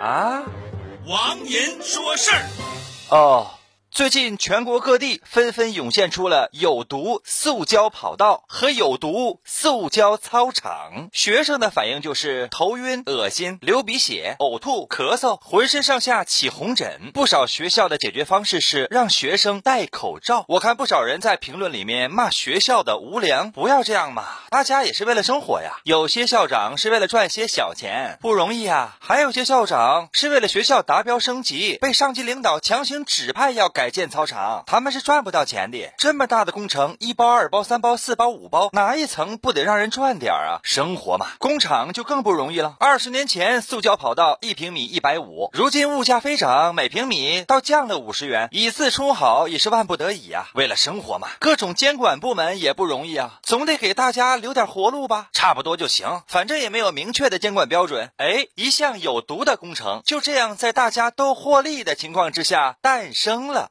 啊，王银说事儿。哦。最近全国各地纷纷涌现出了有毒塑胶跑道和有毒塑胶操场，学生的反应就是头晕、恶心、流鼻血、呕吐、咳嗽，浑身上下起红疹。不少学校的解决方式是让学生戴口罩。我看不少人在评论里面骂学校的无良，不要这样嘛，大家也是为了生活呀。有些校长是为了赚些小钱，不容易啊；还有些校长是为了学校达标升级，被上级领导强行指派要改。改建操场，他们是赚不到钱的。这么大的工程，一包、二包、三包、四包、五包，哪一层不得让人赚点啊？生活嘛，工厂就更不容易了。二十年前，塑胶跑道一平米一百五，如今物价飞涨，每平米倒降了五十元。以次充好也是万不得已啊。为了生活嘛，各种监管部门也不容易啊，总得给大家留点活路吧。差不多就行，反正也没有明确的监管标准。哎，一项有毒的工程就这样在大家都获利的情况之下诞生了。